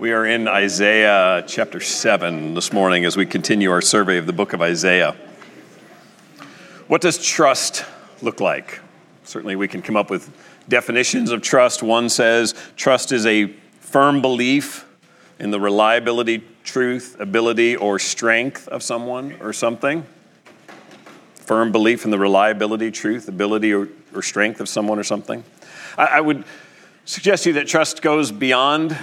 We are in Isaiah chapter 7 this morning as we continue our survey of the book of Isaiah. What does trust look like? Certainly, we can come up with definitions of trust. One says trust is a firm belief in the reliability, truth, ability, or strength of someone or something. Firm belief in the reliability, truth, ability, or, or strength of someone or something. I, I would suggest to you that trust goes beyond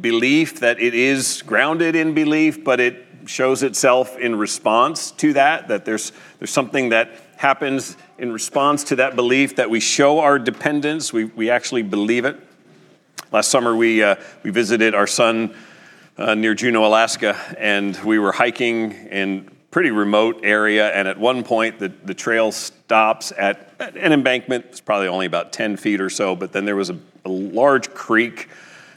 belief, that it is grounded in belief, but it shows itself in response to that, that there's, there's something that happens in response to that belief, that we show our dependence, we, we actually believe it. Last summer, we, uh, we visited our son uh, near Juneau, Alaska, and we were hiking in pretty remote area, and at one point, the, the trail stops at an embankment. It's probably only about 10 feet or so, but then there was a, a large creek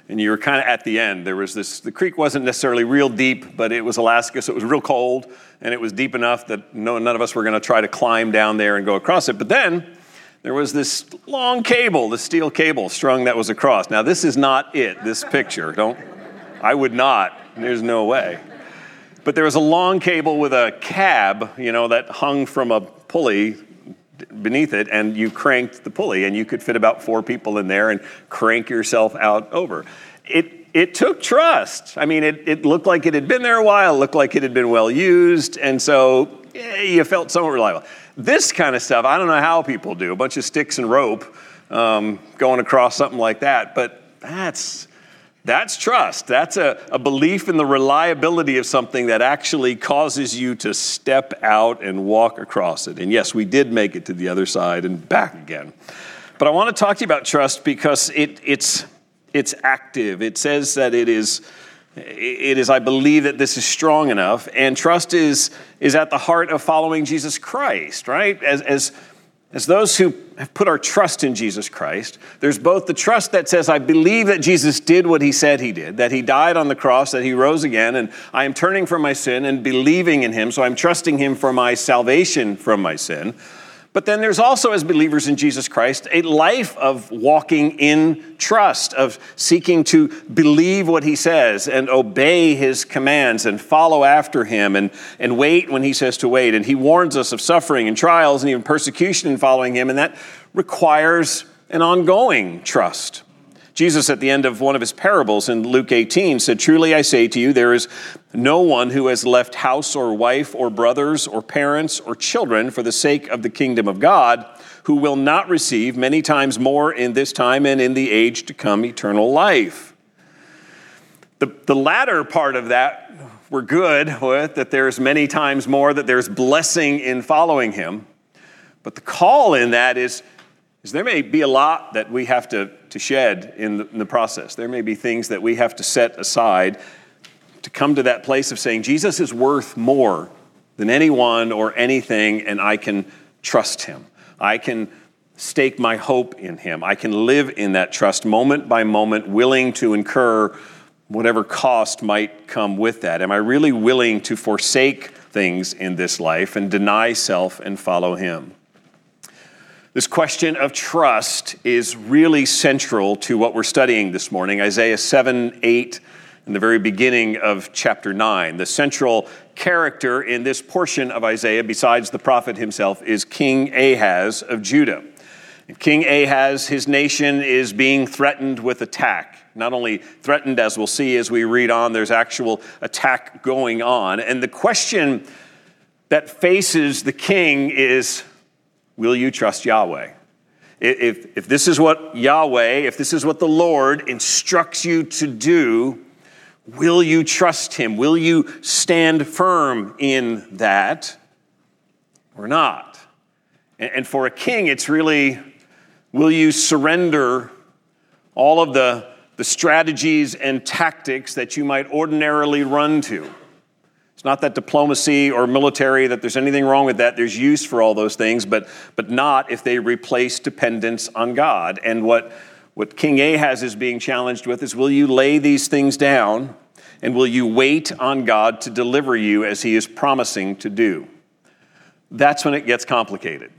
and you were kind of at the end. There was this, the creek wasn't necessarily real deep, but it was Alaska, so it was real cold, and it was deep enough that no, none of us were going to try to climb down there and go across it. But then there was this long cable, the steel cable strung that was across. Now, this is not it, this picture. Don't, I would not, there's no way. But there was a long cable with a cab, you know, that hung from a pulley beneath it and you cranked the pulley and you could fit about four people in there and crank yourself out over. It, it took trust. I mean, it, it looked like it had been there a while, looked like it had been well used, and so yeah, you felt somewhat reliable. This kind of stuff, I don't know how people do a bunch of sticks and rope um, going across something like that, but that's that's trust. That's a, a belief in the reliability of something that actually causes you to step out and walk across it. And yes, we did make it to the other side and back again. But I want to talk to you about trust because it, it's, it's active. It says that it is, it is, I believe that this is strong enough. And trust is, is at the heart of following Jesus Christ, right? As, as as those who have put our trust in Jesus Christ, there's both the trust that says, I believe that Jesus did what he said he did, that he died on the cross, that he rose again, and I am turning from my sin and believing in him, so I'm trusting him for my salvation from my sin. But then there's also, as believers in Jesus Christ, a life of walking in trust, of seeking to believe what he says and obey his commands and follow after him and, and wait when he says to wait. And he warns us of suffering and trials and even persecution in following him, and that requires an ongoing trust. Jesus, at the end of one of his parables in Luke 18, said, Truly I say to you, there is no one who has left house or wife or brothers or parents or children for the sake of the kingdom of God who will not receive many times more in this time and in the age to come eternal life. The, the latter part of that we're good with, that there's many times more, that there's blessing in following him. But the call in that is is there may be a lot that we have to, to shed in the, in the process. There may be things that we have to set aside to come to that place of saying, Jesus is worth more than anyone or anything, and I can trust him. I can stake my hope in him. I can live in that trust moment by moment, willing to incur whatever cost might come with that. Am I really willing to forsake things in this life and deny self and follow him? This question of trust is really central to what we're studying this morning Isaiah 7, 8, and the very beginning of chapter 9. The central character in this portion of Isaiah, besides the prophet himself, is King Ahaz of Judah. King Ahaz, his nation is being threatened with attack. Not only threatened, as we'll see as we read on, there's actual attack going on. And the question that faces the king is Will you trust Yahweh? If, if this is what Yahweh, if this is what the Lord instructs you to do, will you trust Him? Will you stand firm in that or not? And, and for a king, it's really will you surrender all of the, the strategies and tactics that you might ordinarily run to? Not that diplomacy or military, that there's anything wrong with that. There's use for all those things, but, but not if they replace dependence on God. And what, what King Ahaz is being challenged with is will you lay these things down and will you wait on God to deliver you as he is promising to do? That's when it gets complicated.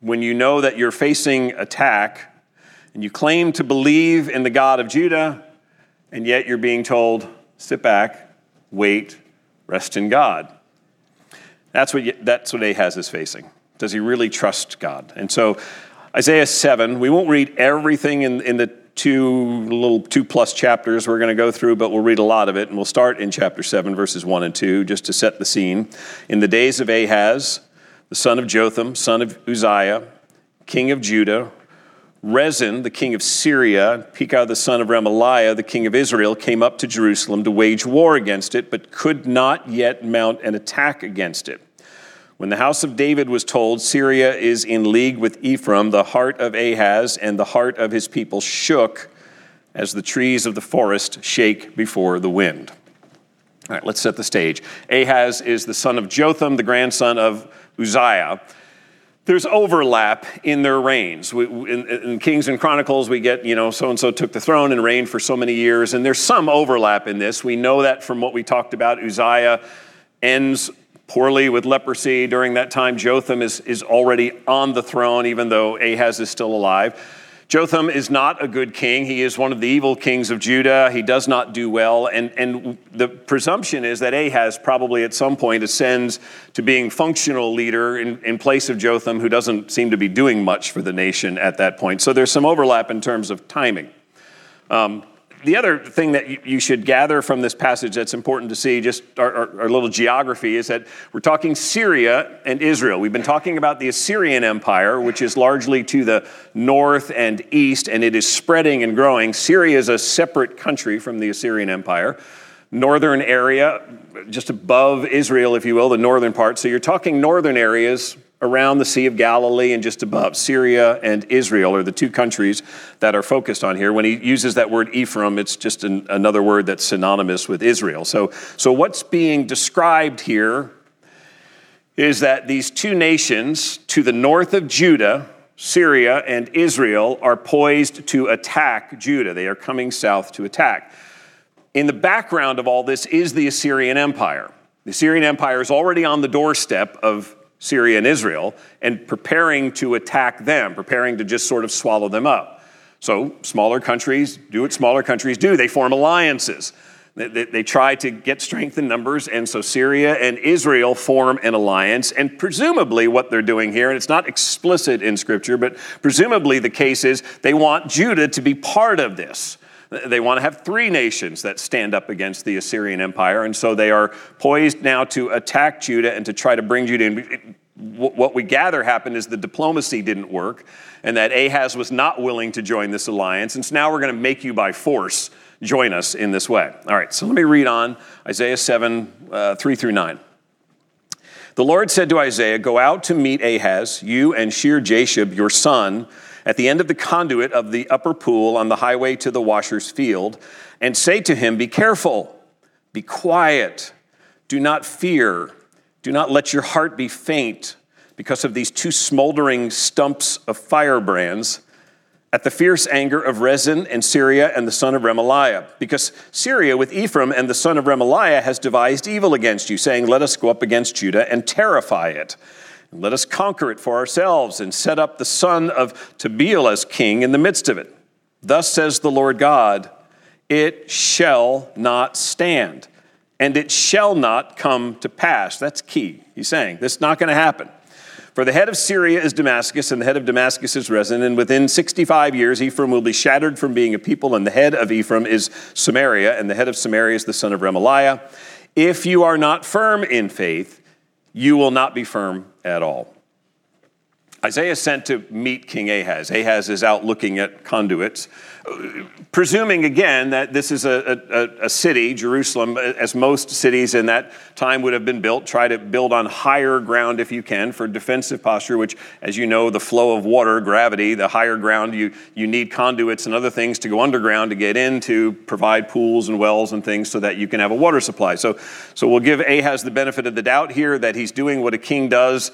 When you know that you're facing attack and you claim to believe in the God of Judah, and yet you're being told, sit back, wait, rest in God. That's what, that's what Ahaz is facing. Does he really trust God? And so, Isaiah 7, we won't read everything in, in the two little two plus chapters we're going to go through, but we'll read a lot of it. And we'll start in chapter 7, verses 1 and 2, just to set the scene. In the days of Ahaz, the son of Jotham, son of Uzziah, king of Judah, Rezin, the king of Syria, Pekah, the son of Remaliah, the king of Israel, came up to Jerusalem to wage war against it, but could not yet mount an attack against it. When the house of David was told Syria is in league with Ephraim, the heart of Ahaz and the heart of his people shook as the trees of the forest shake before the wind. All right, let's set the stage. Ahaz is the son of Jotham, the grandson of Uzziah there's overlap in their reigns. We, in, in, Kings and Chronicles, we get, you know, so and so took the throne and reigned for so many years, and there's some overlap in this. We know that from what we talked about. Uzziah ends poorly with leprosy during that time. Jotham is, is already on the throne, even though Ahaz is still alive. Jotham is not a good king. He is one of the evil kings of Judah. He does not do well. And, and the presumption is that Ahaz probably at some point ascends to being functional leader in, in place of Jotham, who doesn't seem to be doing much for the nation at that point. So there's some overlap in terms of timing. Um, the other thing that you should gather from this passage that's important to see, just our, our, our, little geography, is that we're talking Syria and Israel. We've been talking about the Assyrian Empire, which is largely to the north and east, and it is spreading and growing. Syria is a separate country from the Assyrian Empire. Northern area, just above Israel, if you will, the northern part. So you're talking northern areas around the Sea of Galilee and just above. Syria and Israel are the two countries that are focused on here. When he uses that word Ephraim, it's just an, another word that's synonymous with Israel. So, so what's being described here is that these two nations to the north of Judah, Syria and Israel, are poised to attack Judah. They are coming south to attack. In the background of all this is the Assyrian Empire. The Assyrian Empire is already on the doorstep of Syria and Israel and preparing to attack them, preparing to just sort of swallow them up. So, smaller countries do what smaller countries do they form alliances. They, they, try to get strength in numbers, and so Syria and Israel form an alliance. And presumably, what they're doing here, and it's not explicit in Scripture, but presumably the case is they want Judah to be part of this. They want to have three nations that stand up against the Assyrian Empire, and so they are poised now to attack Judah and to try to bring Judah in. What we gather happened is the diplomacy didn't work, and that Ahaz was not willing to join this alliance, and so now we're going to make you by force join us in this way. All right, so let me read on Isaiah 7 uh, 3 through 9. The Lord said to Isaiah, Go out to meet Ahaz, you and Shear Jashub, your son at the end of the conduit of the upper pool on the highway to the washer's field, and say to him, Be careful, be quiet, do not fear, do not let your heart be faint because of these two smoldering stumps of firebrands at the fierce anger of Rezin and Syria and the son of Remaliah. Because Syria with Ephraim and the son of Remaliah has devised evil against you, saying, Let us go up against Judah and terrify it. Let us conquer it for ourselves and set up the son of Tabeel as king in the midst of it. Thus says the Lord God, it shall not stand, and it shall not come to pass. That's key. He's saying this is not going to happen. For the head of Syria is Damascus, and the head of Damascus is Rezin, and within 65 years Ephraim will be shattered from being a people, and the head of Ephraim is Samaria, and the head of Samaria is the son of Remaliah. If you are not firm in faith, you will not be firm at all. Isaiah is sent to meet King Ahaz. Ahaz is out looking at conduits, presuming again that this is a, a, a, city, Jerusalem, as most cities in that time would have been built. Try to build on higher ground if you can for defensive posture, which, as you know, the flow of water, gravity, the higher ground, you, you need conduits and other things to go underground to get in to provide pools and wells and things so that you can have a water supply. So, so we'll give Ahaz the benefit of the doubt here that he's doing what a king does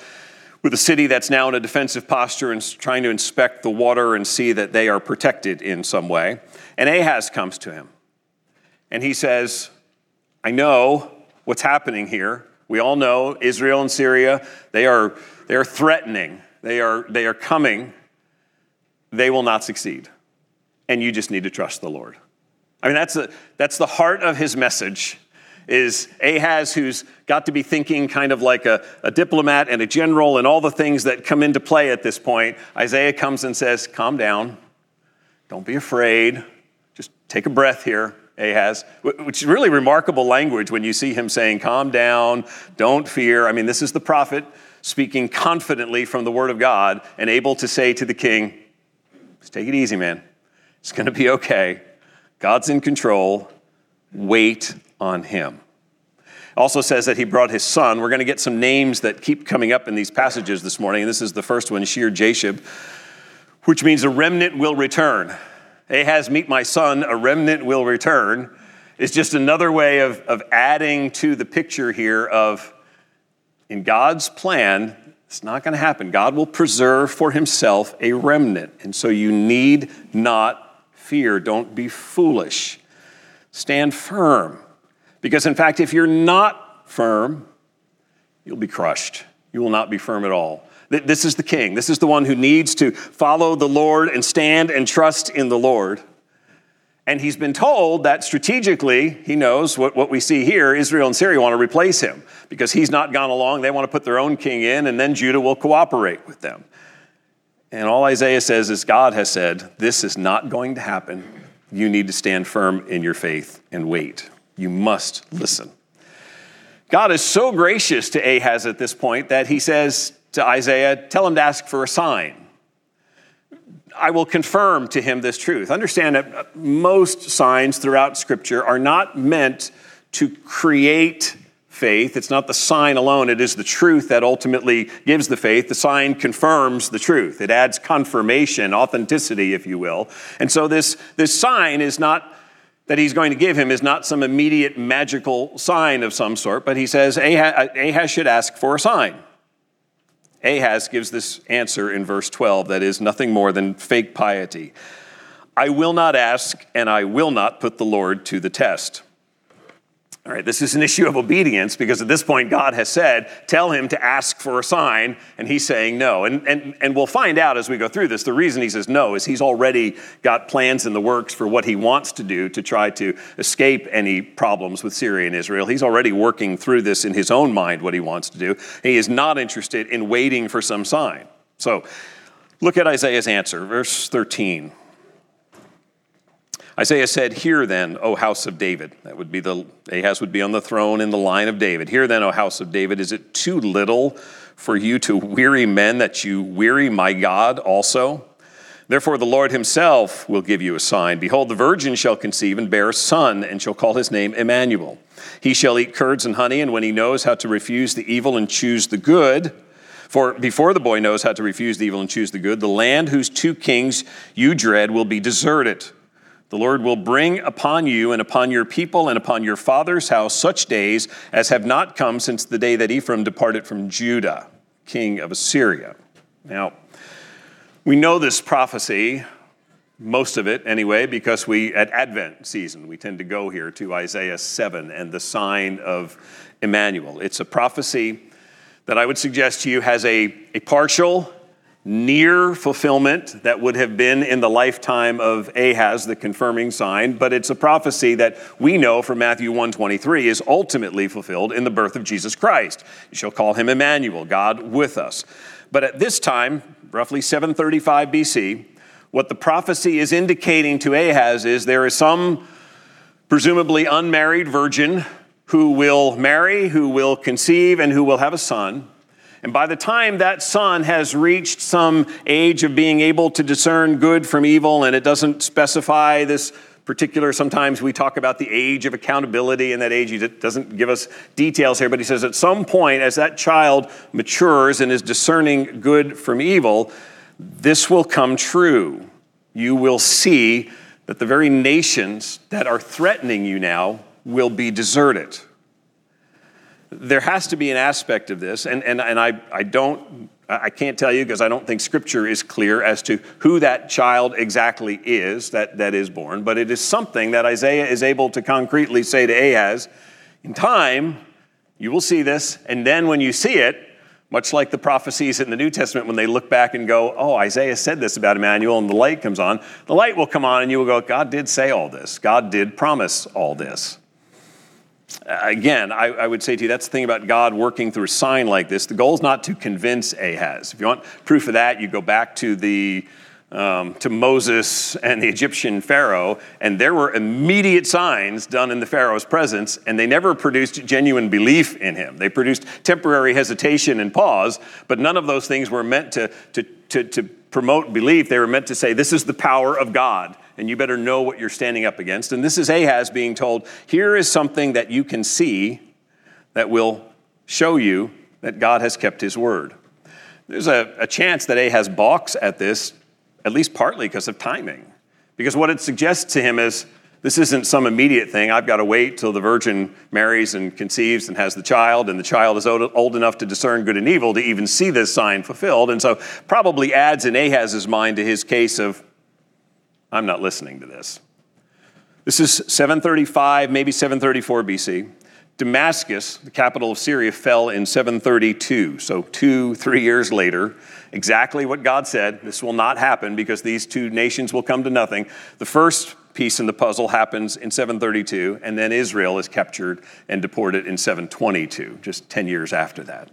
with a city that's now in a defensive posture and trying to inspect the water and see that they are protected in some way. And Ahaz comes to him and he says, I know what's happening here. We all know Israel and Syria, they are, they are threatening, they are, they are coming. They will not succeed. And you just need to trust the Lord. I mean, that's the, that's the heart of his message is Ahaz, who's got to be thinking kind of like a, a, diplomat and a general and all the things that come into play at this point. Isaiah comes and says, Calm down. Don't be afraid. Just take a breath here, Ahaz, which is really remarkable language when you see him saying, Calm down, don't fear. I mean, this is the prophet speaking confidently from the word of God and able to say to the king, Just take it easy, man. It's going to be okay. God's in control. Wait on him. Also says that he brought his son. We're going to get some names that keep coming up in these passages this morning. And this is the first one, Shear Jashub, which means a remnant will return. Ahaz, meet my son, a remnant will return, is just another way of, of adding to the picture here of in God's plan, it's not going to happen. God will preserve for himself a remnant. And so you need not fear. Don't be foolish. Stand firm. Because, in fact, if you're not firm, you'll be crushed. You will not be firm at all. This is the king. This is the one who needs to follow the Lord and stand and trust in the Lord. And he's been told that strategically, he knows what, what we see here Israel and Syria want to replace him because he's not gone along. They want to put their own king in, and then Judah will cooperate with them. And all Isaiah says is God has said, This is not going to happen. You need to stand firm in your faith and wait. You must listen. God is so gracious to Ahaz at this point that he says to Isaiah, Tell him to ask for a sign. I will confirm to him this truth. Understand that most signs throughout Scripture are not meant to create faith. It's not the sign alone, it is the truth that ultimately gives the faith. The sign confirms the truth, it adds confirmation, authenticity, if you will. And so, this, this sign is not that he's going to give him is not some immediate magical sign of some sort, but he says Ahaz, Ahaz should ask for a sign. Ahaz gives this answer in verse 12 that is nothing more than fake piety. I will not ask, and I will not put the Lord to the test. All right, this is an issue of obedience because at this point God has said, tell him to ask for a sign, and he's saying no. And, and, and we'll find out as we go through this, the reason he says no is he's already got plans in the works for what he wants to do to try to escape any problems with Syria and Israel. He's already working through this in his own mind, what he wants to do. He is not interested in waiting for some sign. So look at Isaiah's answer, verse 13. Isaiah said, Hear then, O house of David. That would be the, Ahaz would be on the throne in the line of David. Hear then, O house of David, is it too little for you to weary men that you weary my God also? Therefore, the Lord himself will give you a sign. Behold, the virgin shall conceive and bear a son, and shall call his name Emmanuel. He shall eat curds and honey, and when he knows how to refuse the evil and choose the good, for before the boy knows how to refuse the evil and choose the good, the land whose two kings you dread will be deserted. The Lord will bring upon you and upon your people and upon your father's house such days as have not come since the day that Ephraim departed from Judah, king of Assyria. Now, we know this prophecy, most of it anyway, because we, at Advent season, we tend to go here to Isaiah 7 and the sign of Emmanuel. It's a prophecy that I would suggest to you has a, a partial near fulfillment that would have been in the lifetime of Ahaz, the confirming sign, but it's a prophecy that we know from Matthew 123 is ultimately fulfilled in the birth of Jesus Christ. You shall call him Emmanuel, God with us. But at this time, roughly 735 BC, what the prophecy is indicating to Ahaz is there is some presumably unmarried virgin who will marry, who will conceive, and who will have a son. And by the time that son has reached some age of being able to discern good from evil, and it doesn't specify this particular, sometimes we talk about the age of accountability, and that age he doesn't give us details here, but he says at some point, as that child matures and is discerning good from evil, this will come true. You will see that the very nations that are threatening you now will be deserted there has to be an aspect of this, and, and, and I, I don't, I can't tell you because I don't think scripture is clear as to who that child exactly is that, that is born, but it is something that Isaiah is able to concretely say to Ahaz in time, you will see this, and then when you see it, Much like the prophecies in the New Testament, when they look back and go, Oh, Isaiah said this about Emmanuel, and the light comes on, the light will come on, and you will go, God did say all this. God did promise all this. Again, I, I, would say to you, that's the thing about God working through a sign like this. The goal is not to convince Ahaz. If you want proof of that, you go back to the um, to Moses and the Egyptian Pharaoh, and there were immediate signs done in the Pharaoh's presence, and they never produced genuine belief in him. They produced temporary hesitation and pause, but none of those things were meant to, to, to, to promote belief. They were meant to say, This is the power of God, and you better know what you're standing up against. And this is Ahaz being told, Here is something that you can see that will show you that God has kept his word. There's a, a chance that Ahaz balks at this at least partly because of timing. Because what it suggests to him is this isn't some immediate thing. I've got to wait till the virgin marries and conceives and has the child, and the child is old enough to discern good and evil to even see this sign fulfilled. And so, probably adds in Ahaz's mind to his case of, I'm not listening to this. This is 735, maybe 734 BC. Damascus, the capital of Syria, fell in 732, so two, three years later. Exactly what God said. This will not happen because these two nations will come to nothing. The first piece in the puzzle happens in 732, and then Israel is captured and deported in 722, just 10 years after that.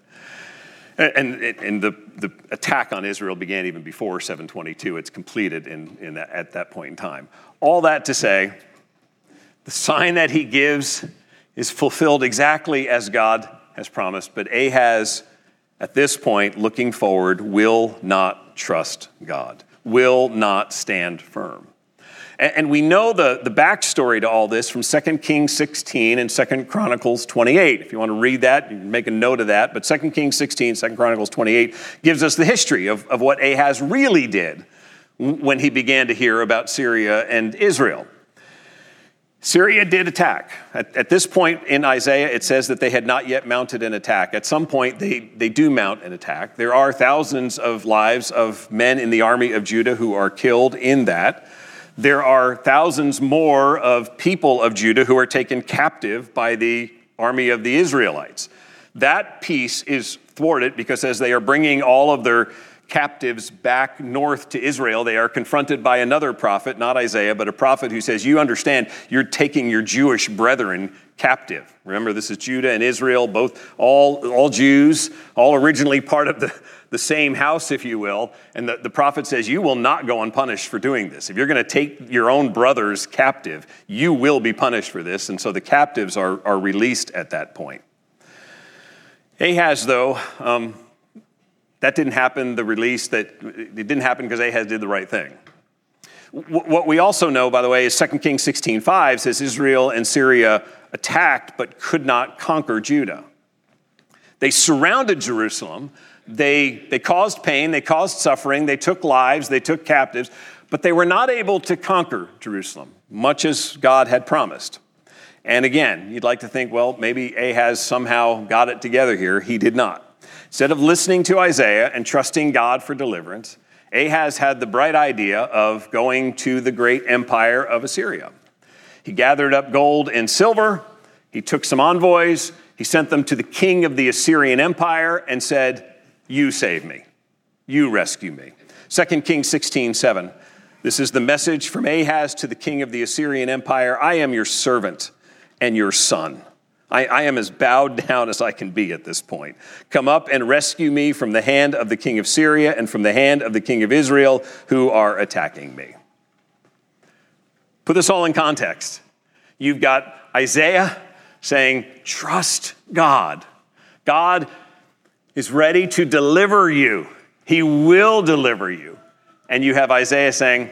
And, and the, the attack on Israel began even before 722. It's completed in, in that, at that point in time. All that to say, the sign that he gives is fulfilled exactly as God has promised, but Ahaz, at this point, looking forward, will not trust God, will not stand firm. And we know the, the backstory to all this from 2 Kings 16 and 2 Chronicles 28. If you want to read that, you can make a note of that. But 2 Kings 16, 2 Chronicles 28 gives us the history of, of what Ahaz really did when he began to hear about Syria and Israel. Syria did attack. At, at, this point in Isaiah, it says that they had not yet mounted an attack. At some point, they, they do mount an attack. There are thousands of lives of men in the army of Judah who are killed in that. There are thousands more of people of Judah who are taken captive by the army of the Israelites. That piece is thwarted because as they are bringing all of their captives back north to Israel, they are confronted by another prophet, not Isaiah, but a prophet who says, You understand, you're taking your Jewish brethren captive. Remember, this is Judah and Israel, both all, all Jews, all originally part of the, the same house, if you will. And the, the prophet says, You will not go unpunished for doing this. If you're going to take your own brothers captive, you will be punished for this. And so the captives are, are released at that point. Ahaz, though, um, that didn't happen, the release, that it didn't happen because Ahaz did the right thing. What we also know, by the way, is 2 Kings 16:5 says Israel and Syria attacked but could not conquer Judah. They surrounded Jerusalem. They, they caused pain, they caused suffering, they took lives, they took captives, but they were not able to conquer Jerusalem, much as God had promised. And again, you'd like to think, well, maybe Ahaz somehow got it together here. He did not. Instead of listening to Isaiah and trusting God for deliverance, Ahaz had the bright idea of going to the great empire of Assyria. He gathered up gold and silver, he took some envoys, he sent them to the king of the Assyrian Empire and said, You save me, you rescue me. 2 Kings 16 7. This is the message from Ahaz to the king of the Assyrian Empire I am your servant and your son. I, I, am as bowed down as I can be at this point. Come up and rescue me from the hand of the king of Syria and from the hand of the king of Israel who are attacking me. Put this all in context. You've got Isaiah saying, Trust God. God is ready to deliver you, He will deliver you. And you have Isaiah saying,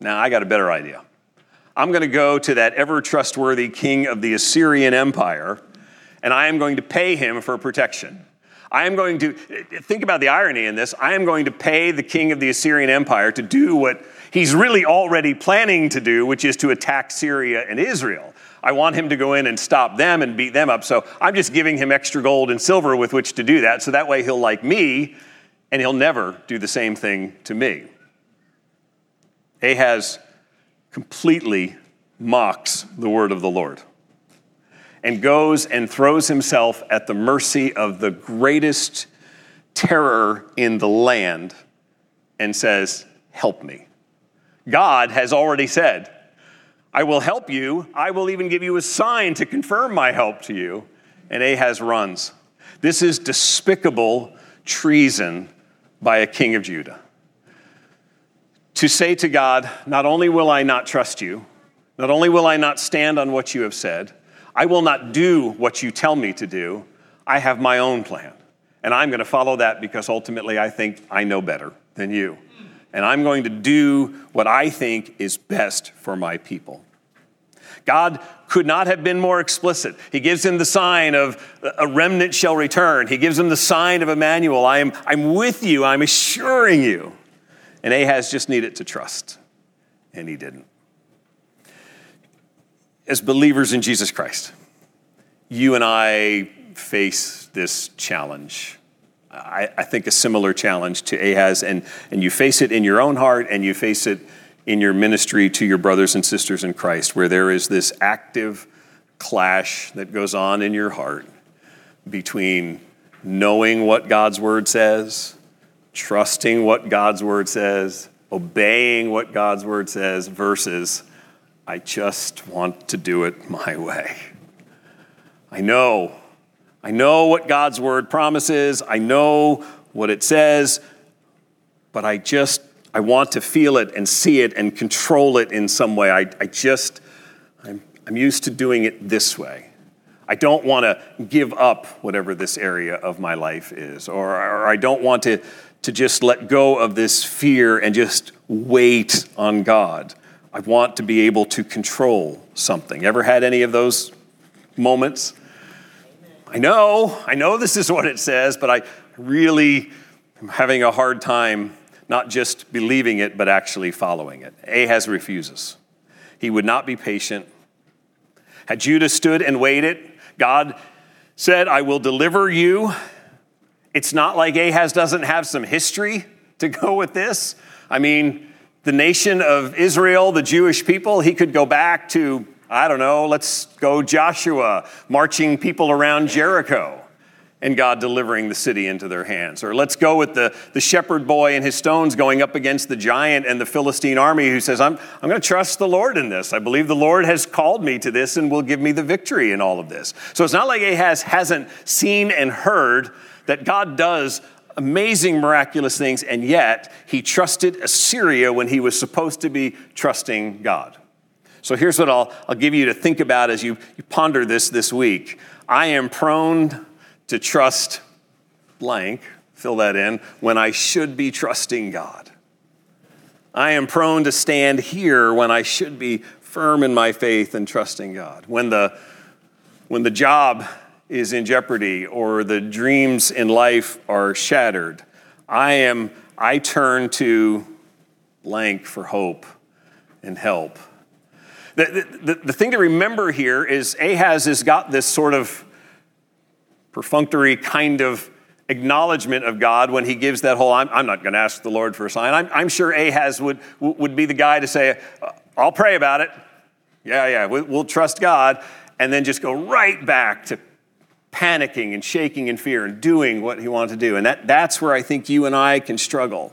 Now I got a better idea. I'm going to go to that ever trustworthy king of the Assyrian Empire, and I am going to pay him for protection. I am going to, think about the irony in this, I am going to pay the king of the Assyrian Empire to do what he's really already planning to do, which is to attack Syria and Israel. I want him to go in and stop them and beat them up. So I'm just giving him extra gold and silver with which to do that. So that way he'll like me and he'll never do the same thing to me. Ahaz completely mocks the word of the Lord and goes and throws himself at the mercy of the greatest terror in the land and says, Help me. God has already said, I will help you. I will even give you a sign to confirm my help to you. And Ahaz runs. This is despicable treason by a king of Judah. To say to God, Not only will I not trust you, not only will I not stand on what you have said, I will not do what you tell me to do. I have my own plan. And I'm going to follow that because ultimately I think I know better than you. And I'm going to do what I think is best for my people. God could not have been more explicit. He gives him the sign of a remnant shall return. He gives him the sign of Emmanuel. I am, I'm with you. I'm assuring you. And Ahaz just needed to trust, and he didn't. As believers in Jesus Christ, you and I face this challenge. I, I, think a similar challenge to Ahaz, and, and you face it in your own heart and you face it in your ministry to your brothers and sisters in Christ, where there is this active clash that goes on in your heart between knowing what God's word says, trusting what God's word says, obeying what God's word says, versus I just want to do it my way. I know I know what God's word promises, I know what it says, but I just I want to feel it and see it and control it in some way. I, I just I'm, I'm used to doing it this way. I don't want to give up whatever this area of my life is, or, or I don't want to, to just let go of this fear and just wait on God. I want to be able to control something. Ever had any of those moments? I know, I know this is what it says, but I really am having a hard time not just believing it, but actually following it. Ahaz refuses. He would not be patient. Had Judah stood and waited, God said, I will deliver you. It's not like Ahaz doesn't have some history to go with this. I mean, the nation of Israel, the Jewish people, he could go back to I don't know, let's go Joshua marching people around Jericho and God delivering the city into their hands. Or let's go with the, the shepherd boy and his stones going up against the giant and the Philistine army who says, I'm, I'm going to trust the Lord in this. I believe the Lord has called me to this and will give me the victory in all of this. So it's not like Ahaz hasn't seen and heard that God does amazing, miraculous things, and yet he trusted Assyria when he was supposed to be trusting God. So here's what I'll, I'll give you to think about as you, you ponder this this week. I am prone to trust blank, fill that in, when I should be trusting God. I am prone to stand here when I should be firm in my faith and trusting God. When the, when the job is in jeopardy or the dreams in life are shattered, I am I turn to blank for hope and help. The, the, the thing to remember here is Ahaz has got this sort of perfunctory kind of acknowledgement of God when he gives that whole, I'm, I'm not going to ask the Lord for a sign. I'm, I'm, sure Ahaz would, would be the guy to say, uh, I'll pray about it. Yeah, yeah, we'll trust God. And then just go right back to panicking and shaking in fear and doing what he wanted to do. And that, that's where I think you and I can struggle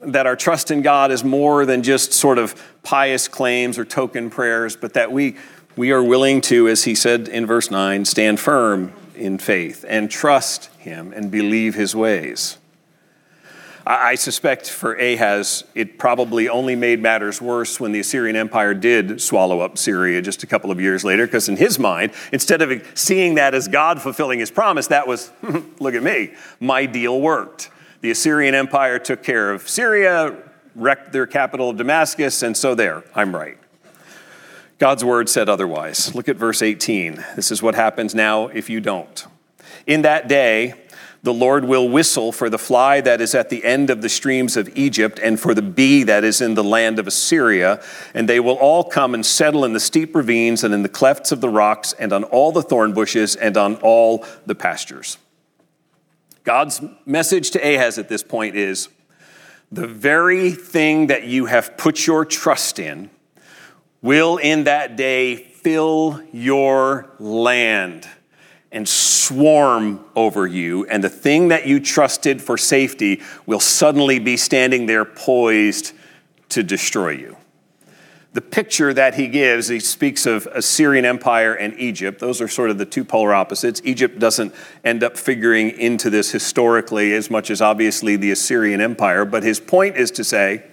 that our trust in God is more than just sort of pious claims or token prayers, but that we, we are willing to, as he said in verse 9, stand firm in faith and trust him and believe his ways. I suspect for Ahaz, it probably only made matters worse when the Assyrian Empire did swallow up Syria just a couple of years later, because in his mind, instead of seeing that as God fulfilling his promise, that was, look at me, my deal worked. The Assyrian Empire took care of Syria, wrecked their capital of Damascus, and so there, I'm right. God's word said otherwise. Look at verse 18. This is what happens now if you don't. In that day, the Lord will whistle for the fly that is at the end of the streams of Egypt and for the bee that is in the land of Assyria, and they will all come and settle in the steep ravines and in the clefts of the rocks and on all the thorn bushes and on all the pastures. God's message to Ahaz at this point is the very thing that you have put your trust in will in that day fill your land. and swarm over you, and the thing that you trusted for safety will suddenly be standing there poised to destroy you. The picture that he gives, he speaks of Assyrian Empire and Egypt. Those are sort of the two polar opposites. Egypt doesn't end up figuring into this historically as much as obviously the Assyrian Empire, but his point is to say,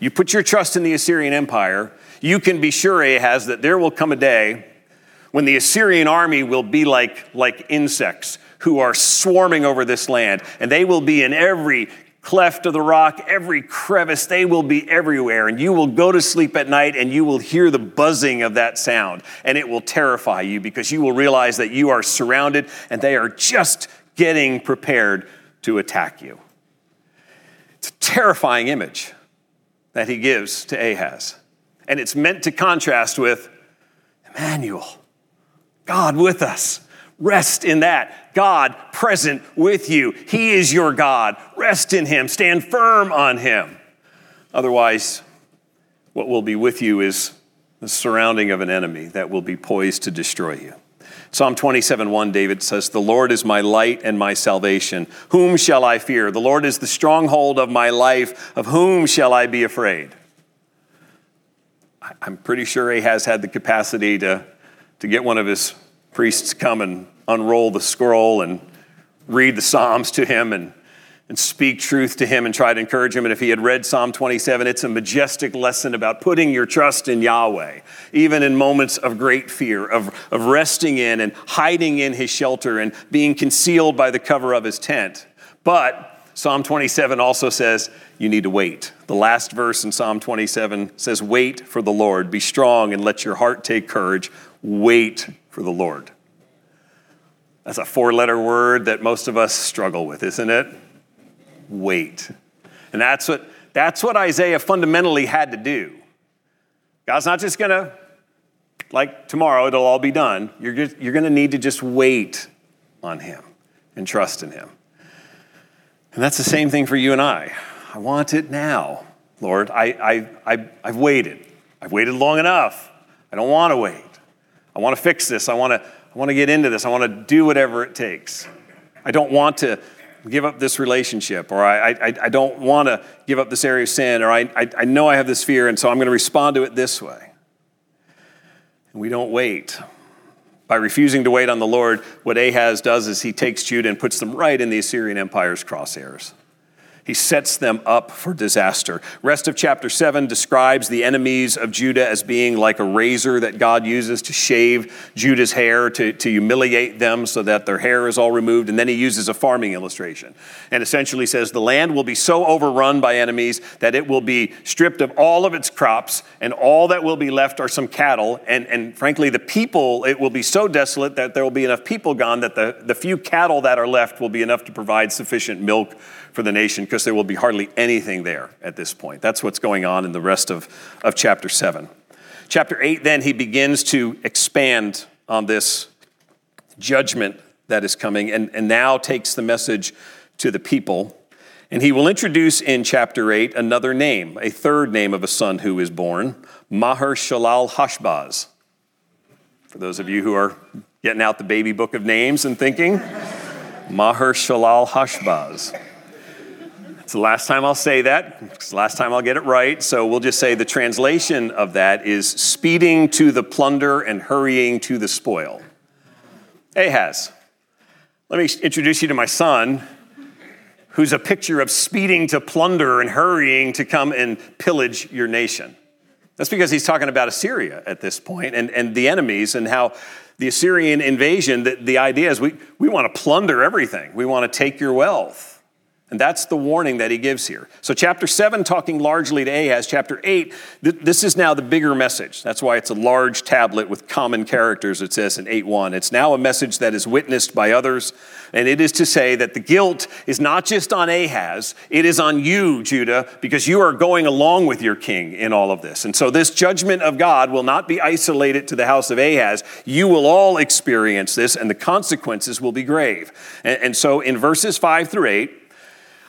you put your trust in the Assyrian Empire, you can be sure, Ahaz, that there will come a day when the Assyrian army will be like, like insects who are swarming over this land, and they will be in every cleft of the rock, every crevice, they will be everywhere. And you will go to sleep at night and you will hear the buzzing of that sound, and it will terrify you because you will realize that you are surrounded and they are just getting prepared to attack you. It's a terrifying image that he gives to Ahaz. And it's meant to contrast with Emmanuel, God with us. Rest in that. God present with you. He is your God. Rest in Him. Stand firm on Him. Otherwise, what will be with you is the surrounding of an enemy that will be poised to destroy you. Psalm 27 1, David says, The Lord is my light and my salvation. Whom shall I fear? The Lord is the stronghold of my life. Of whom shall I be afraid? I'm pretty sure he has had the capacity to, to get one of his priests come and unroll the scroll and read the Psalms to him and, and speak truth to him and try to encourage him. And if he had read Psalm 27, it's a majestic lesson about putting your trust in Yahweh, even in moments of great fear, of, of resting in and hiding in his shelter and being concealed by the cover of his tent. But Psalm 27 also says you need to wait. The last verse in Psalm 27 says, Wait for the Lord. Be strong and let your heart take courage. Wait for the Lord. That's a four letter word that most of us struggle with, isn't it? Wait. And that's what, that's what Isaiah fundamentally had to do. God's not just going to, like tomorrow, it'll all be done. You're, you're going to need to just wait on Him and trust in Him. And that's the same thing for you and I. I want it now, Lord. I, I, I, I've waited. I've waited long enough. I don't want to wait. I want to fix this. I want to, I want to get into this. I want to do whatever it takes. I don't want to give up this relationship, or I, I, I don't want to give up this area of sin, or I, I, I know I have this fear, and so I'm going to respond to it this way. And we don't wait. By refusing to wait on the Lord, what Ahaz does is he takes Judah and puts them right in the Assyrian Empire's crosshairs. He sets them up for disaster. Rest of chapter 7 describes the enemies of Judah as being like a razor that God uses to shave Judah's hair, to, to humiliate them so that their hair is all removed. And then he uses a farming illustration and essentially says the land will be so overrun by enemies that it will be stripped of all of its crops, and all that will be left are some cattle. And, and frankly, the people, it will be so desolate that there will be enough people gone that the, the few cattle that are left will be enough to provide sufficient milk for the nation because there will be hardly anything there at this point. That's what's going on in the rest of, of chapter 7. Chapter 8, then, he begins to expand on this judgment that is coming and, and now takes the message to the people. And he will introduce in chapter 8 another name, a third name of a son who is born, Maher Shalal Hashbaz. For those of you who are getting out the baby book of names and thinking, Maher Shalal Hashbaz. It's the last time I'll say that. It's the last time I'll get it right. So we'll just say the translation of that is speeding to the plunder and hurrying to the spoil. Ahaz, let me introduce you to my son, who's a picture of speeding to plunder and hurrying to come and pillage your nation. That's because he's talking about Assyria at this point and, and the enemies and how the Assyrian invasion, the, the idea is we, we want to plunder everything. We want to take your wealth. And that's the warning that he gives here. So, chapter 7, talking largely to Ahaz. Chapter 8, th- this is now the bigger message. That's why it's a large tablet with common characters, it says in 8 1. It's now a message that is witnessed by others. And it is to say that the guilt is not just on Ahaz, it is on you, Judah, because you are going along with your king in all of this. And so, this judgment of God will not be isolated to the house of Ahaz. You will all experience this, and the consequences will be grave. And, and so, in verses 5 through 8,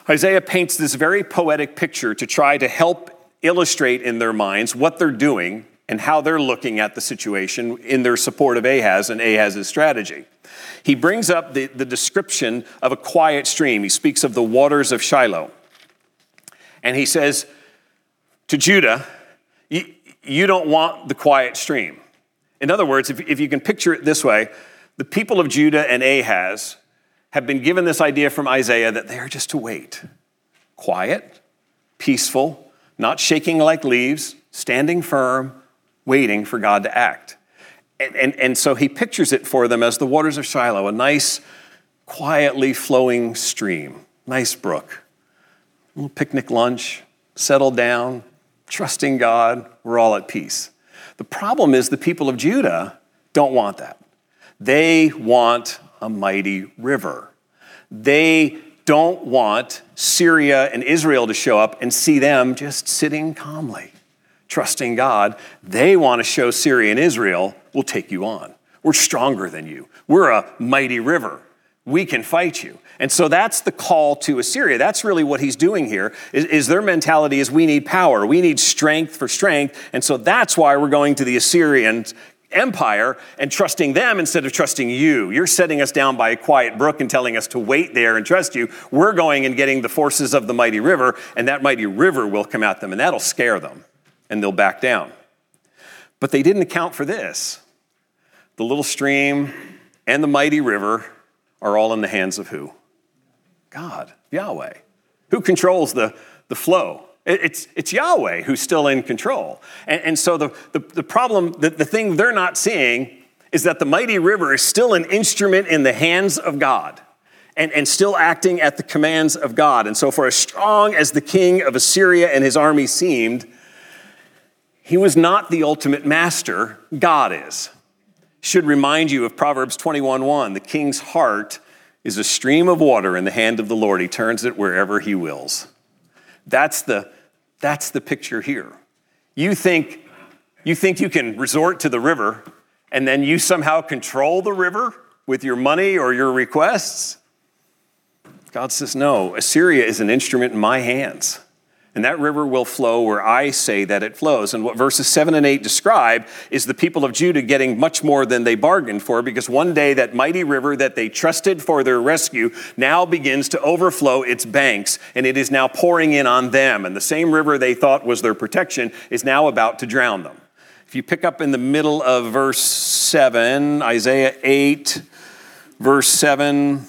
Isaiah paints this very poetic picture to try to help illustrate in their minds what they're doing and how they're looking at the situation in their support of Ahaz and Ahaz's strategy. He brings up the, the description of a quiet stream. He speaks of the waters of Shiloh. And he says to Judah, You, don't want the quiet stream. In other words, if, if you can picture it this way, the people of Judah and Ahaz have been given this idea from Isaiah that they are just to wait. Quiet, peaceful, not shaking like leaves, standing firm, waiting for God to act. And, and, and so he pictures it for them as the waters of Shiloh, a nice, quietly flowing stream, nice brook. A little picnic lunch, settle down, trusting God, we're all at peace. The problem is the people of Judah don't want that. They want a mighty river. They don't want Syria and Israel to show up and see them just sitting calmly, trusting God. They want to show Syria and Israel, we'll take you on. We're stronger than you. We're a mighty river. We can fight you. And so that's the call to Assyria. That's really what he's doing here. Is, is, their mentality is we need power. We need strength for strength. And so that's why we're going to the Assyrians empire and trusting them instead of trusting you. You're setting us down by a quiet brook and telling us to wait there and trust you. We're going and getting the forces of the mighty river, and that mighty river will come at them, and that'll scare them, and they'll back down. But they didn't account for this. The little stream and the mighty river are all in the hands of who? God, Yahweh. Who controls the, the flow? It's, it's Yahweh who's still in control. And, and so the, the, the problem, the, the thing they're not seeing is that the mighty river is still an instrument in the hands of God and, and still acting at the commands of God. And so, for as strong as the king of Assyria and his army seemed, he was not the ultimate master, God is. Should remind you of Proverbs 21:1. The king's heart is a stream of water in the hand of the Lord. He turns it wherever he wills. That's the, that's the picture here. You think, you think you can resort to the river and then you somehow control the river with your money or your requests? God says, No, Assyria is an instrument in my hands and that river will flow where I say that it flows. And what verses 7 and 8 describe is the people of Judah getting much more than they bargained for because one day that mighty river that they trusted for their rescue now begins to overflow its banks and it is now pouring in on them. And the same river they thought was their protection is now about to drown them. If you pick up in the middle of verse 7, Isaiah 8, verse 7,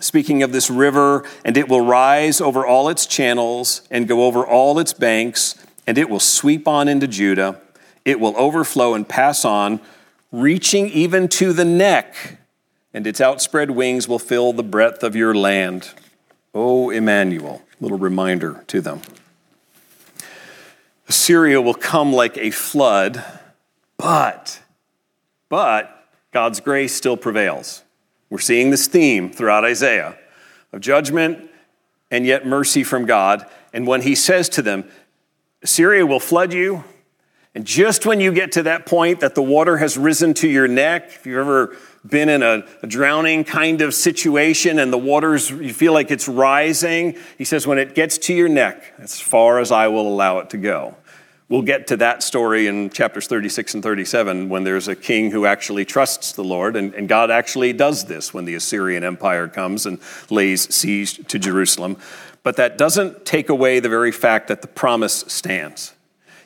speaking of this river, and it will rise over all its channels and go over all its banks, and it will sweep on into Judah. It will overflow and pass on, reaching even to the neck, and its outspread wings will fill the breadth of your land. O Emmanuel, little reminder to them. Assyria will come like a flood, but, but God's grace still prevails. We're seeing this theme throughout Isaiah of judgment and yet mercy from God. And when he says to them, Syria will flood you, and just when you get to that point that the water has risen to your neck, if you've ever been in a, a, drowning kind of situation and the waters, you feel like it's rising, he says, when it gets to your neck, as far as I will allow it to go. We'll get to that story in chapters 36 and 37 when there's a king who actually trusts the Lord, and, and God actually does this when the Assyrian Empire comes and lays siege to Jerusalem. But that doesn't take away the very fact that the promise stands.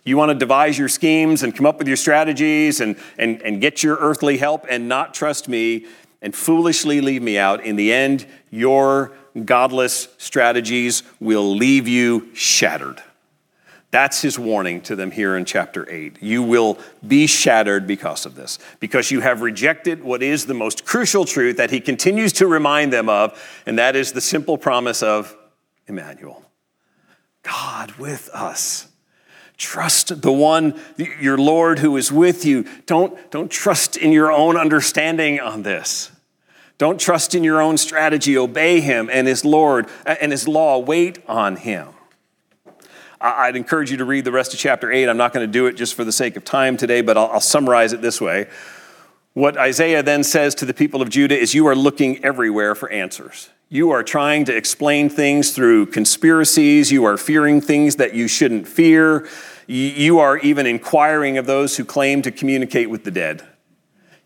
You want to devise your schemes and come up with your strategies and, and, and get your earthly help and not trust me and foolishly leave me out. In the end, your godless strategies will leave you shattered. That's his warning to them here in chapter 8. You will be shattered because of this, because you have rejected what is the most crucial truth that he continues to remind them of, and that is the simple promise of Emmanuel God with us. Trust the one, your Lord who is with you. Don't, don't trust in your own understanding on this. Don't trust in your own strategy. Obey him and his Lord and his law. Wait on him. I'd encourage you to read the rest of chapter 8. I'm not going to do it just for the sake of time today, but I'll, I'll summarize it this way. What Isaiah then says to the people of Judah is, You are looking everywhere for answers. You are trying to explain things through conspiracies. You are fearing things that you shouldn't fear. You are even inquiring of those who claim to communicate with the dead.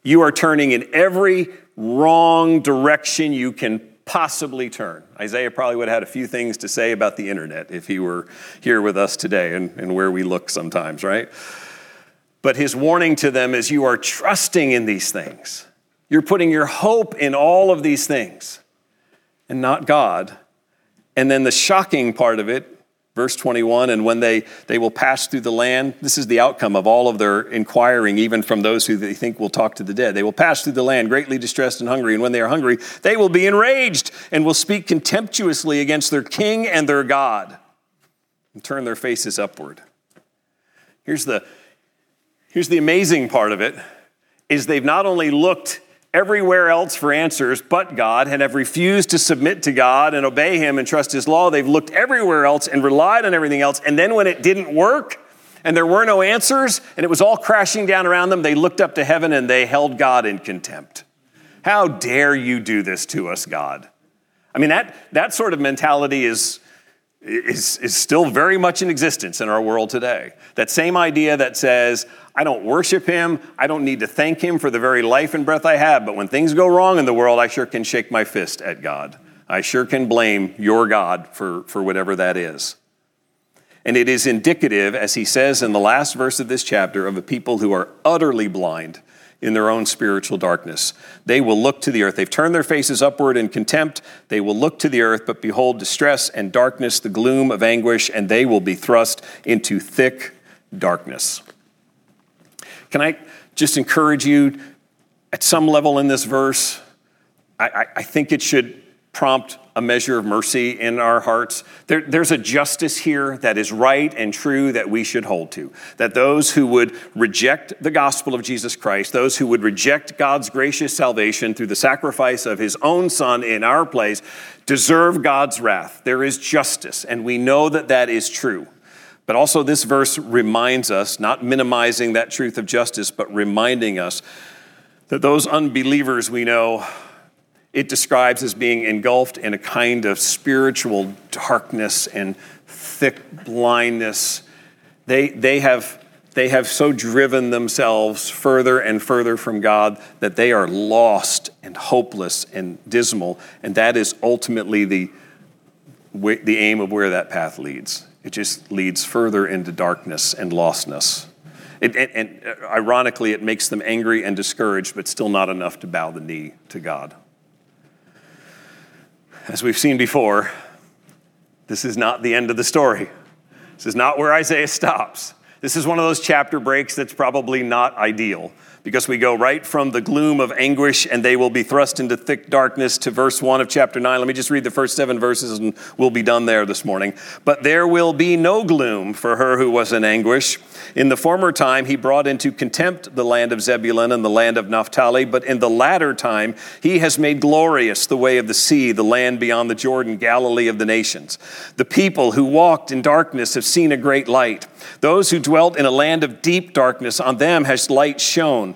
You are turning in every wrong direction you can possibly turn. Isaiah probably would have had a few things to say about the internet if he were here with us today and, and where we look sometimes, right? But his warning to them is you are trusting in these things. You're putting your hope in all of these things and not God. And then the shocking part of it, verse 21, and when they, they will pass through the land, this is the outcome of all of their inquiring, even from those who they think will talk to the dead. They will pass through the land greatly distressed and hungry, and when they are hungry, they will be enraged and will speak contemptuously against their king and their God and turn their faces upward. Here's the, here's the amazing part of it is they've not only looked everywhere else for answers but God and have refused to submit to God and obey Him and trust His law. They've looked everywhere else and relied on everything else. And then when it didn't work and there were no answers and it was all crashing down around them, they looked up to heaven and they held God in contempt. How dare you do this to us, God? I mean, that, that sort of mentality is, is, is still very much in existence in our world today. That same idea that says, I don't worship him. I don't need to thank him for the very life and breath I have. But when things go wrong in the world, I sure can shake my fist at God. I sure can blame your God for, for whatever that is. And it is indicative, as he says in the last verse of this chapter, of a people who are utterly blind in their own spiritual darkness. They will look to the earth. They've turned their faces upward in contempt. They will look to the earth, but behold distress and darkness, the gloom of anguish, and they will be thrust into thick darkness. Can I just encourage you at some level in this verse? I, I think it should prompt a measure of mercy in our hearts. There, there's a justice here that is right and true that we should hold to. That those who would reject the gospel of Jesus Christ, those who would reject God's gracious salvation through the sacrifice of his own son in our place, deserve God's wrath. There is justice, and we know that that is true. But also, this verse reminds us, not minimizing that truth of justice, but reminding us that those unbelievers we know, it describes as being engulfed in a kind of spiritual darkness and thick blindness. They, they, have, they have so driven themselves further and further from God that they are lost and hopeless and dismal. And that is ultimately the, the aim of where that path leads it just leads further into darkness and lostness. It, and, and uh, ironically, it makes them angry and discouraged, but still not enough to bow the knee to God. As we've seen before, this is not the end of the story. This is not where Isaiah stops. This is one of those chapter breaks that's probably not ideal because we go right from the gloom of anguish and they will be thrust into thick darkness to verse 1 of chapter 9. Let me just read the first seven verses and we'll be done there this morning. But there will be no gloom for her who was in anguish. In the former time, he brought into contempt the land of Zebulun and the land of Naphtali, but in the latter time, he has made glorious the way of the sea, the land beyond the Jordan, Galilee of the nations. The people who walked in darkness have seen a great light. Those who dwelt in a land of deep darkness, on them has light shone.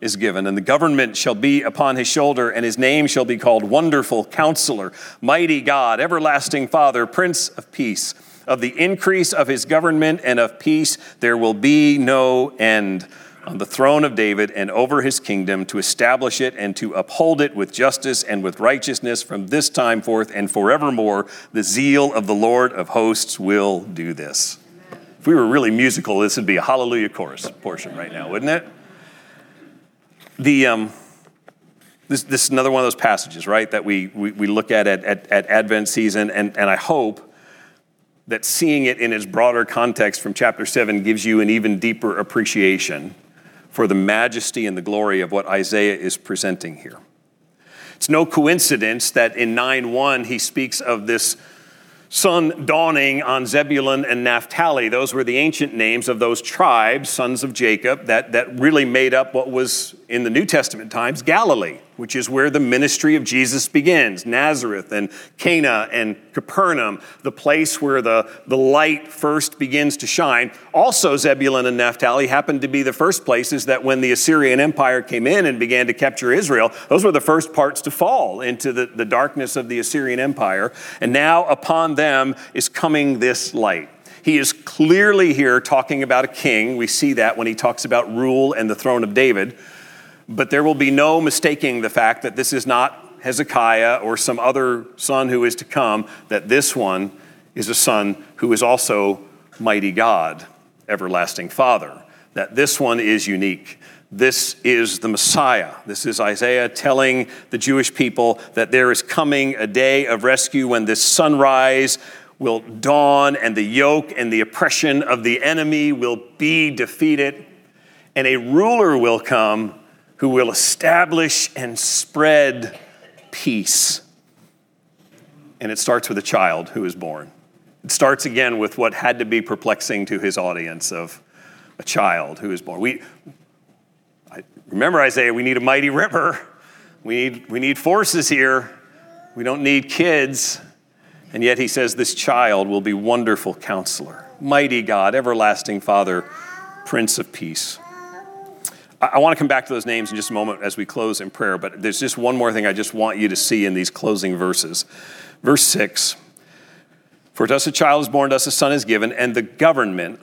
is given, and the government shall be upon his shoulder, and his name shall be called Wonderful Counselor, Mighty God, Everlasting Father, Prince of Peace. Of the increase of his government and of peace there will be no end on the throne of David and over his kingdom to establish it and to uphold it with justice and with righteousness from this time forth and forevermore. The zeal of the Lord of hosts will do this. If we were really musical, this would be a hallelujah chorus portion right now, wouldn't it? The, um, this, this is another one of those passages, right, that we, we, we look at, at at, at Advent season, and, and I hope that seeing it in its broader context from chapter 7 gives you an even deeper appreciation for the majesty and the glory of what Isaiah is presenting here. It's no coincidence that in 9 1 he speaks of this sun dawning on Zebulun and Naphtali. Those were the ancient names of those tribes, sons of Jacob, that, that really made up what was in the New Testament times Galilee, which is where the ministry of Jesus begins Nazareth and Cana and Capernaum, the place where the, the light first begins to shine. Also, Zebulun and Naphtali happened to be the first places that when the Assyrian Empire came in and began to capture Israel, those were the first parts to fall into the, the darkness of the Assyrian Empire. And now upon them is coming this light. He is clearly here talking about a king. We see that when he talks about rule and the throne of David. But there will be no mistaking the fact that this is not Hezekiah or some other son who is to come, that this one is a son who is also mighty God, everlasting Father, that this one is unique. This is the Messiah. This is Isaiah telling the Jewish people that there is coming a day of rescue when this sunrise will dawn and the yoke and the oppression of the enemy will be defeated, and a ruler will come who will establish and spread peace. And it starts with a child who is born. It starts again with what had to be perplexing to his audience of a child who is born. We, I, remember Isaiah, we need a mighty river. We need, we need forces here. We don't need kids. And yet he says this child will be wonderful counselor, mighty God, everlasting Father, Prince of Peace. I want to come back to those names in just a moment as we close in prayer, but there's just one more thing I just want you to see in these closing verses. Verse 6 For to us a child is born, to us a son is given, and the government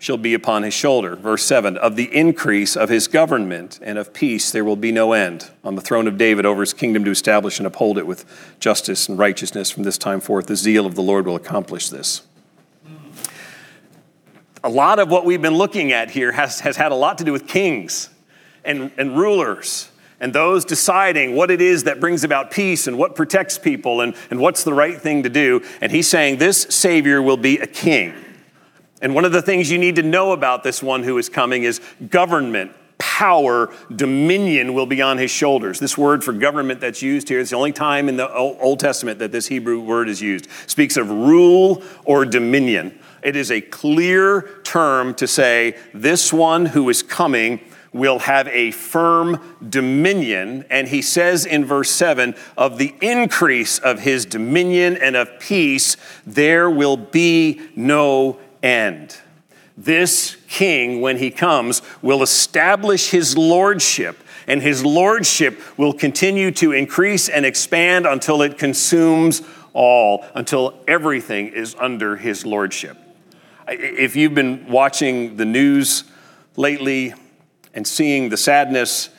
shall be upon his shoulder. Verse 7 Of the increase of his government and of peace there will be no end on the throne of David over his kingdom to establish and uphold it with justice and righteousness from this time forth. The zeal of the Lord will accomplish this a lot of what we've been looking at here has, has had a lot to do with kings and, and rulers and those deciding what it is that brings about peace and what protects people and, and what's the right thing to do. And he's saying this Savior will be a king. And one of the things you need to know about this one who is coming is government, power, dominion will be on his shoulders. This word for government that's used here is the only time in the Old Testament that this Hebrew word is used. Speaks of rule or dominion. It is a clear term to say this one who is coming will have a firm dominion. And he says in verse 7 of the increase of his dominion and of peace, there will be no end. This king, when he comes, will establish his lordship, and his lordship will continue to increase and expand until it consumes all, until everything is under his lordship. If you've been watching the news lately and seeing the sadness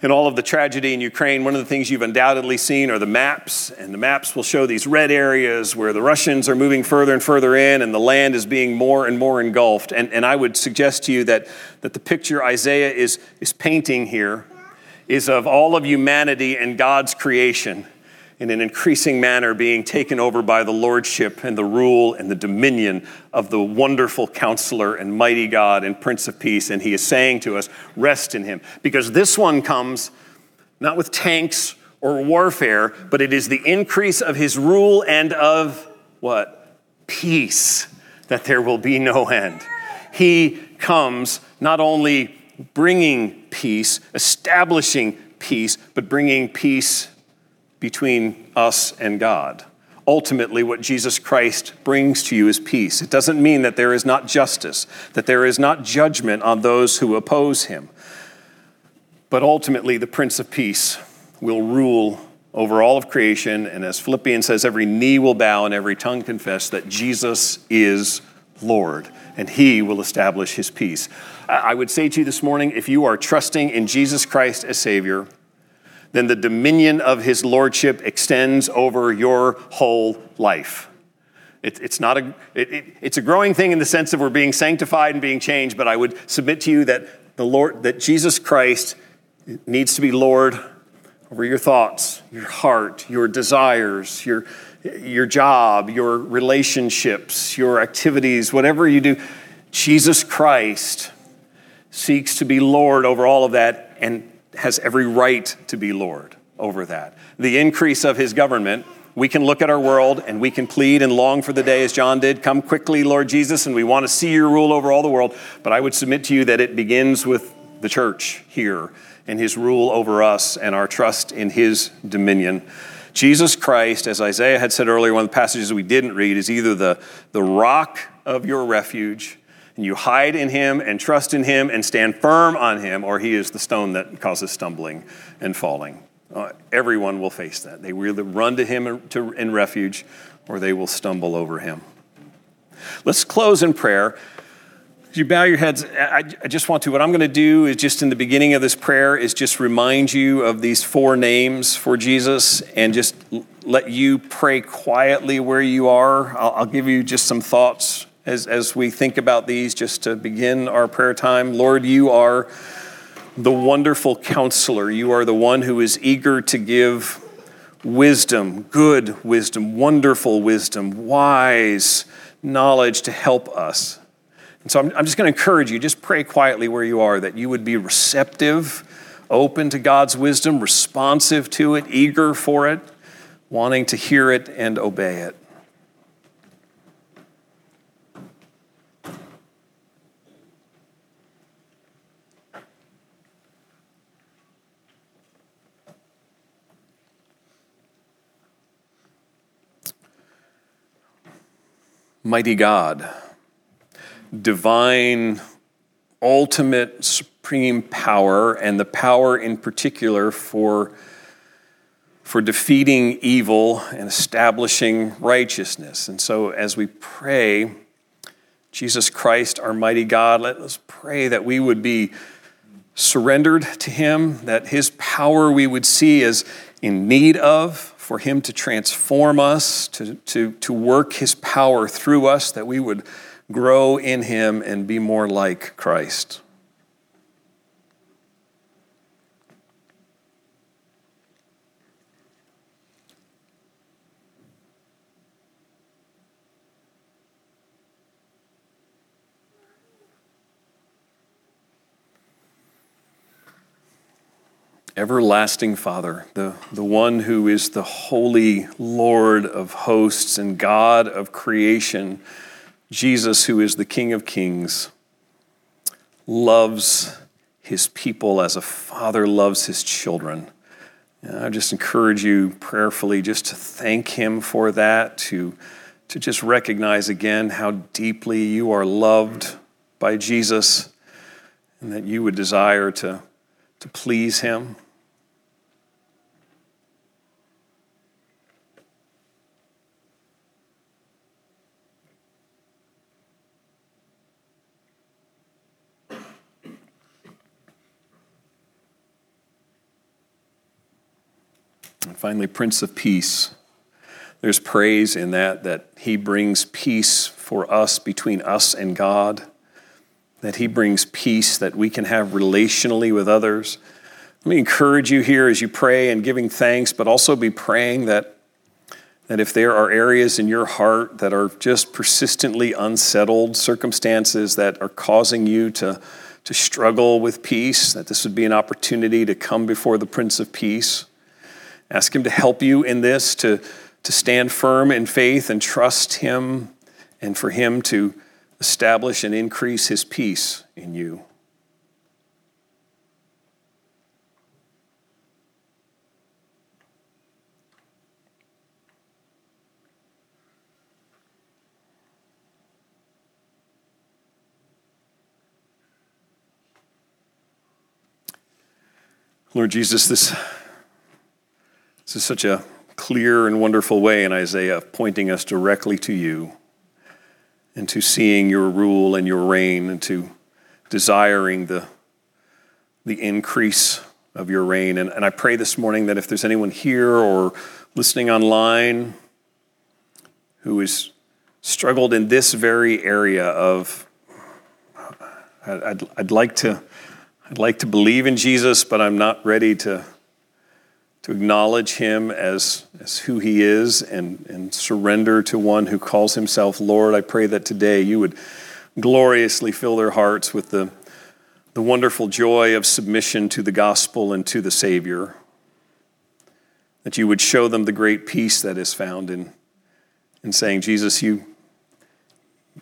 and all of the tragedy in Ukraine, one of the things you've undoubtedly seen are the maps. And the maps will show these red areas where the Russians are moving further and further in, and the land is being more and more engulfed. And, and I would suggest to you that, that the picture Isaiah is, is painting here is of all of humanity and God's creation in an increasing manner being taken over by the lordship and the rule and the dominion of the wonderful counselor and mighty God and Prince of Peace. And he is saying to us, rest in him. Because this one comes not with tanks or warfare, but it is the increase of his rule and of what? Peace, that there will be no end. He comes not only bringing peace, establishing peace, but bringing peace between us and God. Ultimately, what Jesus Christ brings to you is peace. It doesn't mean that there is not justice, that there is not judgment on those who oppose him. But ultimately, the Prince of Peace will rule over all of creation. And as Philippians says, every knee will bow and every tongue confess that Jesus is Lord, and he will establish his peace. I would say to you this morning if you are trusting in Jesus Christ as Savior, then the dominion of his lordship extends over your whole life. It, it's, not a, it, it, it's a growing thing in the sense of we're being sanctified and being changed, but I would submit to you that, the Lord, that Jesus Christ needs to be Lord over your thoughts, your heart, your desires, your, your job, your relationships, your activities, whatever you do. Jesus Christ seeks to be Lord over all of that and has every right to be Lord. over that. The increase of his government, we can look at our world and we can plead and long for the day as John did, come quickly, Lord Jesus, and we want to see your rule over all the world. But I would submit to you that it begins with the church here and his rule over us and our trust in his dominion. Jesus Christ, as Isaiah had said earlier, one of the passages we didn't read, is either the, the rock of your refuge, and you hide in him and trust in him and stand firm on him, or he is the stone that causes stumbling and falling. Uh, everyone will face that. They will run to him in, refuge or they will stumble over him. Let's close in prayer. You bow your heads, I, I just want to, what I'm going to do is just in the beginning of this prayer is just remind you of these four names for Jesus and just let you pray quietly where you are. I'll, I'll give you just some thoughts as, as we think about these just to begin our prayer time. Lord, you are the wonderful counselor. You are the one who is eager to give wisdom, good wisdom, wonderful wisdom, wise knowledge to help us. And so I'm, I'm just going to encourage you, just pray quietly where you are, that you would be receptive, open to God's wisdom, responsive to it, eager for it, wanting to hear it and obey it. Mighty God, divine, ultimate, supreme power, and the power in particular for, for defeating evil and establishing righteousness. And so, as we pray, Jesus Christ, our mighty God, let us pray that we would be surrendered to Him, that His power we would see as in need of, for Him to transform us, to, to, to work His power through us, that we would grow in Him and be more like Christ. Everlasting Father, the, the one who is the holy Lord of hosts and God of creation, Jesus, who is the King of kings, loves his people as a father loves his children. And I just encourage you prayerfully just to thank him for that, to, to just recognize again how deeply you are loved by Jesus and that you would desire to, to please him. And finally, Prince of Peace. There's praise in that, that he brings peace for us between us and God, that he brings peace that we can have relationally with others. Let me encourage you here as you pray and giving thanks, but also be praying that, that if there are areas in your heart that are just persistently unsettled, circumstances that are causing you to, to struggle with peace, that this would be an opportunity to come before the Prince of Peace Ask Him to help you in this, to, to stand firm in faith and trust Him, and for Him to establish and increase His peace in you. Lord Jesus, this this is such a clear and wonderful way in Isaiah of pointing us directly to you and to seeing your rule and your reign and to desiring the, the increase of your reign. And, and I pray this morning that if there's anyone here or listening online who has struggled in this very area of, I'd, I'd, like to, I'd like to believe in Jesus, but I'm not ready to to acknowledge him as, as who he is and, and surrender to one who calls himself Lord. I pray that today you would gloriously fill their hearts with the, the wonderful joy of submission to the gospel and to the Savior. that you would show them the great peace that is found in, in saying, Jesus, you,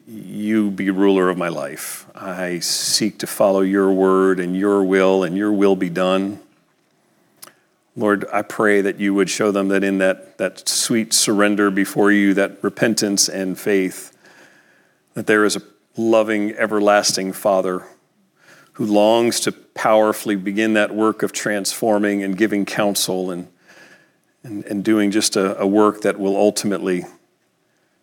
you be ruler of my life. I seek to follow your word and your will, and your will be done. Lord, I pray that you would show them that in that, that sweet surrender before you, that repentance and faith, that there is a loving, everlasting Father who longs to powerfully begin that work of transforming and giving counsel and, and, and doing just a, a work that will ultimately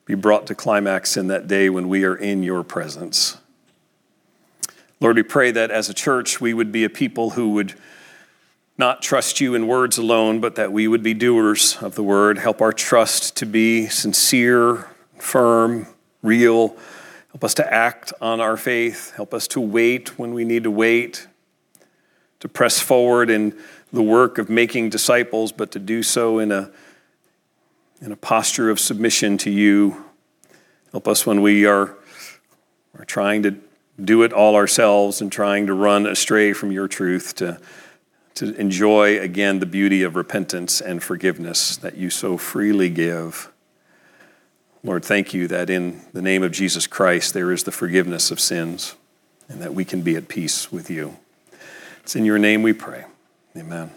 be brought to climax in that day when we are in your presence. Lord, we pray that as a church we would be a people who would not trust you in words alone, but that we would be doers of the word. Help our trust to be sincere, firm, real. Help us to act on our faith. Help us to wait when we need to wait, to press forward in the work of making disciples, but to do so in a, in a posture of submission to you. Help us when we are, are trying to do it all ourselves and trying to run astray from your truth to to enjoy again the beauty of repentance and forgiveness that you so freely give. Lord, thank you that in the name of Jesus Christ there is the forgiveness of sins and that we can be at peace with you. It's in your name we pray. Amen.